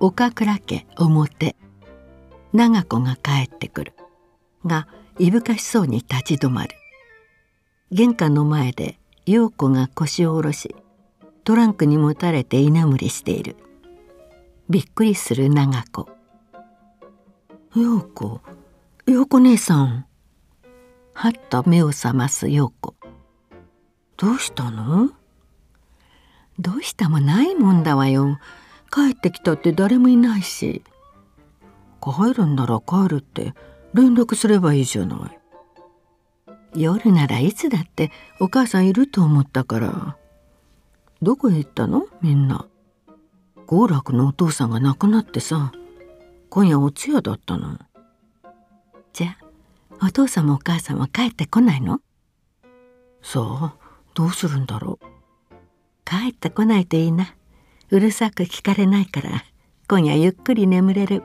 岡倉家表長子が帰ってくる。がいぶかしそうに立ち止まる。玄関の前で陽子が腰を下ろしトランクにもたれて居眠りしている。びっくりする長子。陽子陽子姉さん。はっと目を覚ます陽子。どうしたの？どうしたもないもんだわよ。帰ってきたって誰もいないし。帰るんなら帰るって連絡すればいいじゃない。夜ならいつだってお母さんいると思ったから。どこへ行ったの？みんな。豪楽のお父さんが亡くなってさ。今夜お通夜だったの。じゃあお父さんもお母さんは帰ってこないの？さあどうするんだろう。帰ってこないといいなうるさく聞かれないから今夜ゆっくり眠れる。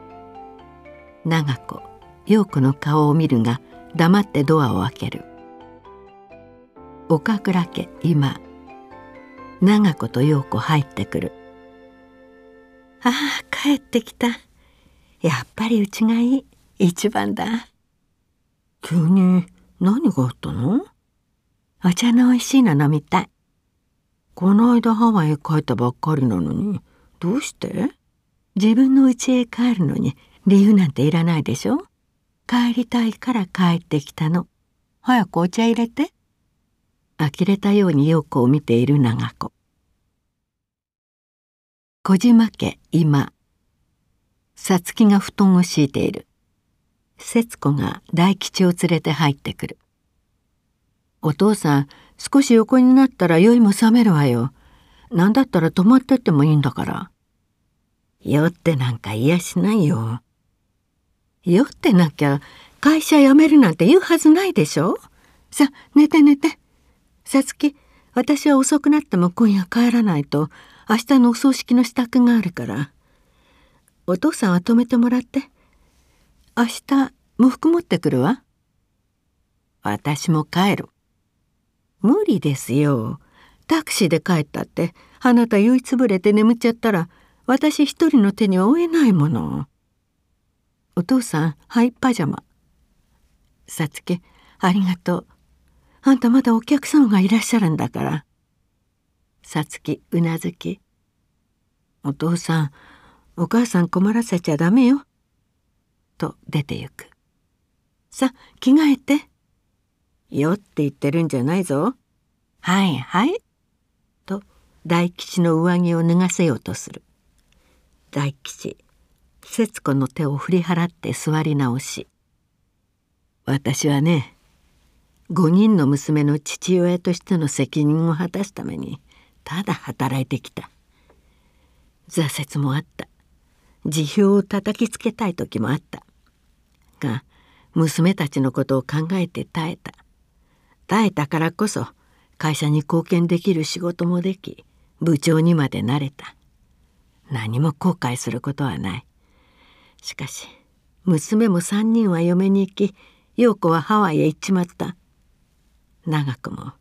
長子陽子の顔を見るが黙ってドアを開ける。岡倉家今長子と陽子入ってくる。ああ帰ってきた。やっぱりうちがいい。一番だ。急に何があったの？お茶の美味しいの飲みたいこの間ハワイへ帰ったばっかりなのにどうして？自分の家へ帰るのに理由なんていらないでしょ？帰りたいから帰ってきたの。早くお茶入れて。呆れたように陽子を見ている長子。小島家今さつきが布団を敷いている。節子が大吉を連れて入ってくる。お父さん少し横になったら酔いも覚めるわよ。何だったら泊まってってもいいんだから。酔ってなんか嫌しないよ。酔ってなきゃ会社辞めるなんて言うはずないでしょ。さ寝て寝て。さつき私は遅くなっても今夜帰らないと。明日のお葬式の支度があるから。お父さんは泊めてもらって。明日喪服持ってくるわ。私も帰る。無理ですよ。タクシーで帰ったって。あなた酔いつぶれて眠っちゃったら私一人の手に負えないもの。お父さんはいパジャマ。さつきありがとう。あんたまだお客様がいらっしゃるんだから。さつきうなずき。お父さんお母さん困らせちゃダメよ。と出てゆく。さ着替えて。よって言ってるんじゃないぞ。はいはい。と大吉の上着を脱がせようとする。大吉節子の手を振り払って座り直し。私はね5人の娘の父親としての責任を果たすためにただ働いてきた。挫折もあった。辞表を叩きつけたい時もあった。が娘たちのことを考えて耐えた耐えたからこそ会社に貢献できる仕事もでき部長にまでなれた。何も後悔することはない。しかし娘も3人は嫁に行き陽子はハワイへ行っちまった。長くも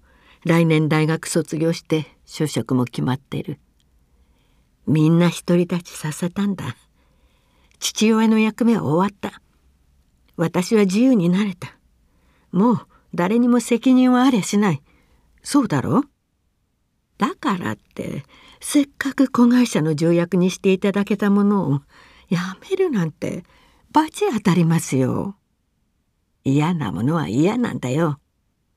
来年大学卒業して就職も決まってる。みんな独り立ちさせたんだ。父親の役目は終わった。私は自由になれた。もう誰にも責任はありゃしない。そうだろ？だからってせっかく子会社の条約にしていただけたものをやめるなんて罰当たりますよ。嫌なものは嫌なんだよ。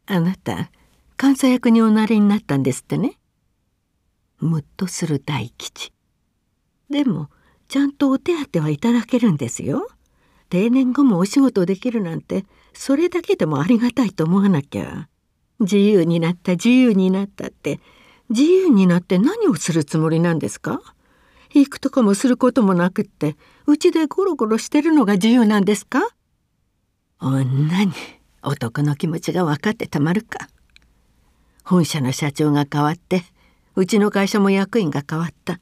あなた監査役におなりになったんですってね。むっとする大吉。でもちゃんとお手当はいただけるんですよ。定年後もお仕事できるなんてそれだけでもありがたいと思わなきゃ。自由になった自由になったって。自由になって何をするつもりなんですか？行くとこもすることもなくってうちでゴロゴロしてるのが自由なんですか？女に男の気持ちが分かってたまるか。本社の社長が変わってうちの会社も役員が変わった。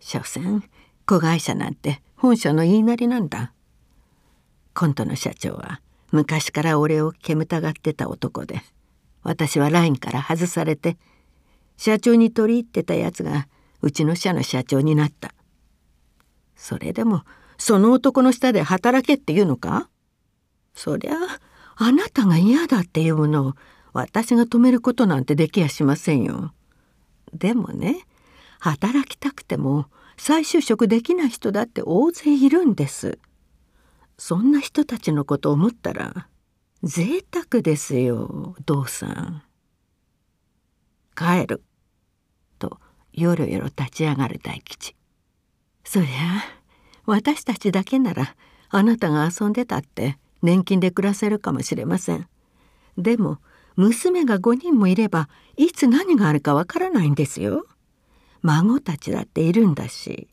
所詮子会社なんて本社の言いなりなんだ。今度の社長は昔から俺を煙たがってた男で私はラインから外されて社長に取り入ってたやつがうちの社の社長になったそれでもその男の下で働けっていうのか？そりゃあなたが嫌だっていうのを私が止めることなんてできやしませんよ。でもね働きたくても再就職できない人だって大勢いるんです。そんな人たちのこと思ったら贅沢ですよ道さん。帰るとよろよろ立ち上がる大吉。そりゃ私たちだけならあなたが遊んでたって年金で暮らせるかもしれません。でも娘が5人もいればいつ何があるかわからないんですよ。孫たちだっているんだし。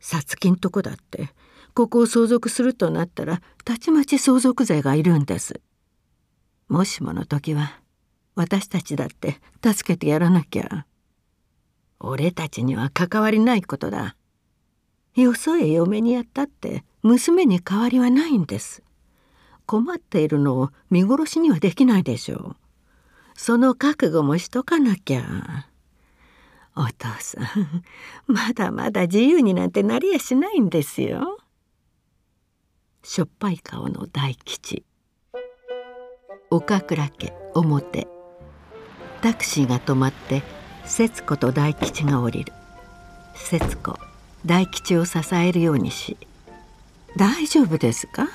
さつきんとこだってここを相続するとなったらたちまち相続税がいるんです。もしもの時は私たちだって助けてやらなきゃ。俺たちには関わりないことだ。よそへ嫁にやったって娘に代わりはないんです。困っているのを見殺しにはできないでしょう。その覚悟もしとかなきゃ。お父さんまだまだ自由になんてなりやしないんですよ。しょっぱい顔の大吉。岡倉家表。タクシーが止まって節子と大吉が降りる。節子大吉を支えるようにし「大丈夫ですか?」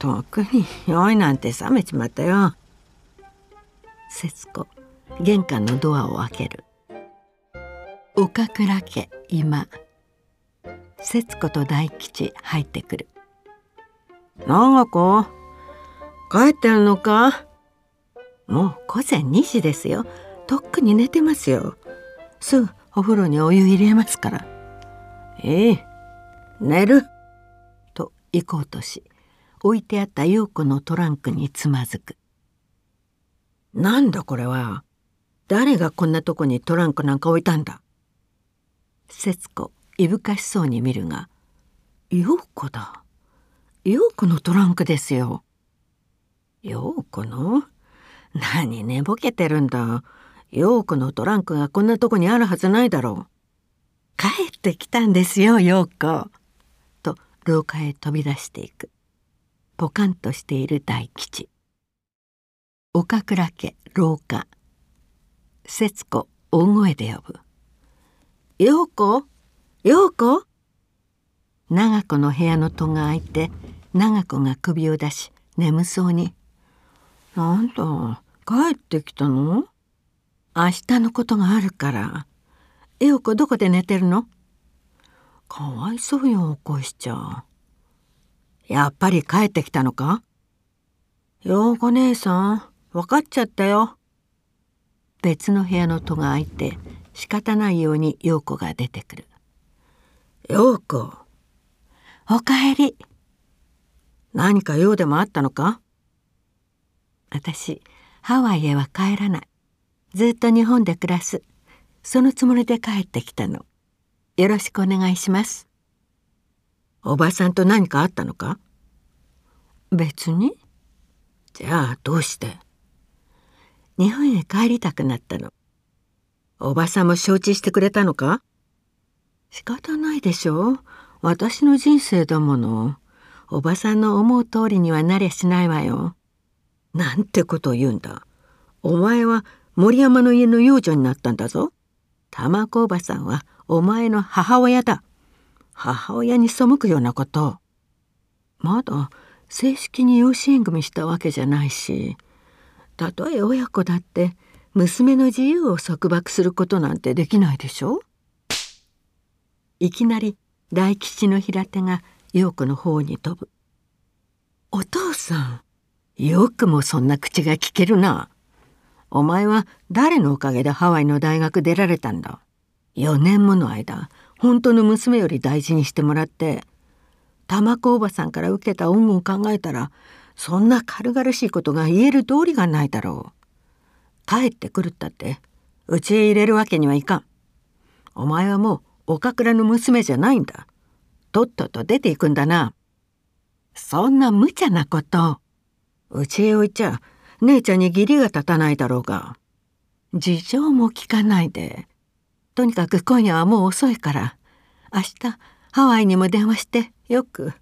特に酔いなんて冷めちまったよ。節子玄関のドアを開ける。岡倉家今節子と大吉入ってくる。長子帰ってるのか？もう午前2時ですよ。とっくに寝てますよ。すぐお風呂にお湯入れますから。ええ寝る。と行こうとし置いてあった陽子のトランクにつまずく。なんだこれは？誰がこんなとこにトランクなんか置いたんだ？節子いぶかしそうに見るが陽子だ。陽子のトランクですよ。陽子の？何寝ぼけてるんだ？陽子のトランクがこんなとこにあるはずないだろう。帰ってきたんですよ陽子。と廊下へ飛び出していく。ポカンとしている大吉。岡倉家廊下。節子大声で呼ぶ「陽子？陽子!」長子の部屋の戸が開いて長子が首を出し眠そうに「なんだ帰ってきたの明日のことがあるから陽子どこで寝てるのかわいそうよ起こしちゃやっぱり帰ってきたのか陽子姉さん分かっちゃったよ。別の部屋の戸が開いて仕方ないように陽子が出てくる陽子おかえり。何か用でもあったのか？私ハワイへは帰らない。ずっと日本で暮らす。そのつもりで帰ってきたの。よろしくお願いします。おばさんと何かあったのか？別に。じゃあどうして？日本へ帰りたくなったの。おばさんも承知してくれたのか？仕方ないでしょう。私の人生だものおばさんの思う通りにはなりゃしないわよ。なんてことを言うんだ。お前は森山の家の養女になったんだぞ。玉子おばさんはお前の母親だ。母親に背くようなこと。まだ正式に養子縁組したわけじゃないし。たとえ親子だって娘の自由を束縛することなんてできないでしょ？いきなり大吉の平手が陽子の方に飛ぶ「お父さんよくもそんな口が聞けるな。お前は誰のおかげでハワイの大学出られたんだ？4年もの間本当の娘より大事にしてもらって玉子おばさんから受けた恩を考えたらそんな軽々しいことが言える道理がないだろう。帰ってくるったってうちへ入れるわけにはいかん。お前はもう岡倉の娘じゃないんだ。とっとと出ていくんだな。そんな無茶なこと。うちへ置いちゃ姉ちゃんに義理が立たないだろうが。事情も聞かないで。とにかく今夜はもう遅いから。明日ハワイにも電話して。よく。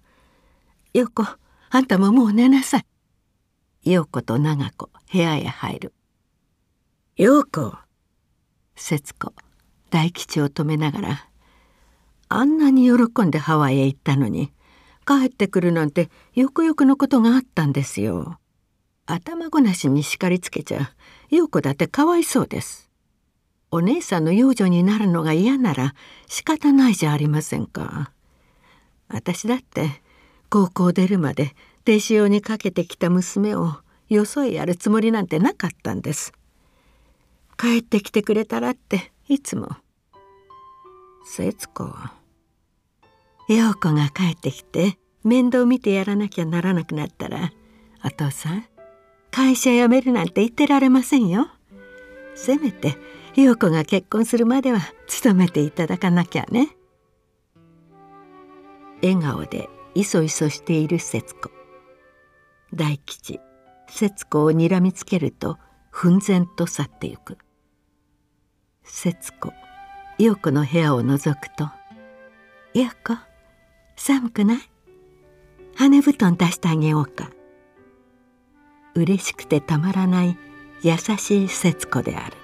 陽子あんたももう寝なさい。陽子と長子部屋へ入る。陽子節子大吉を止めながら。あんなに喜んでハワイへ行ったのに帰ってくるなんてよくよくのことがあったんですよ。頭ごなしに叱りつけちゃ陽子だってかわいそうです。お姉さんの養女になるのが嫌なら仕方ないじゃありませんか。私だって高校出るまで弟子用にかけてきた娘をよそへやるつもりなんてなかったんです。帰ってきてくれたらっていつも。節子陽子が帰ってきて面倒見てやらなきゃならなくなったらお父さん会社辞めるなんて言ってられませんよ。せめて陽子が結婚するまでは勤めていただかなきゃね。笑顔でいそいそしている節子。大吉節子をにらみつけると奮然と去ってゆく。節子陽子の部屋を覗くと「陽子寒くない？羽布団出してあげようか」嬉しくてたまらない優しい節子である。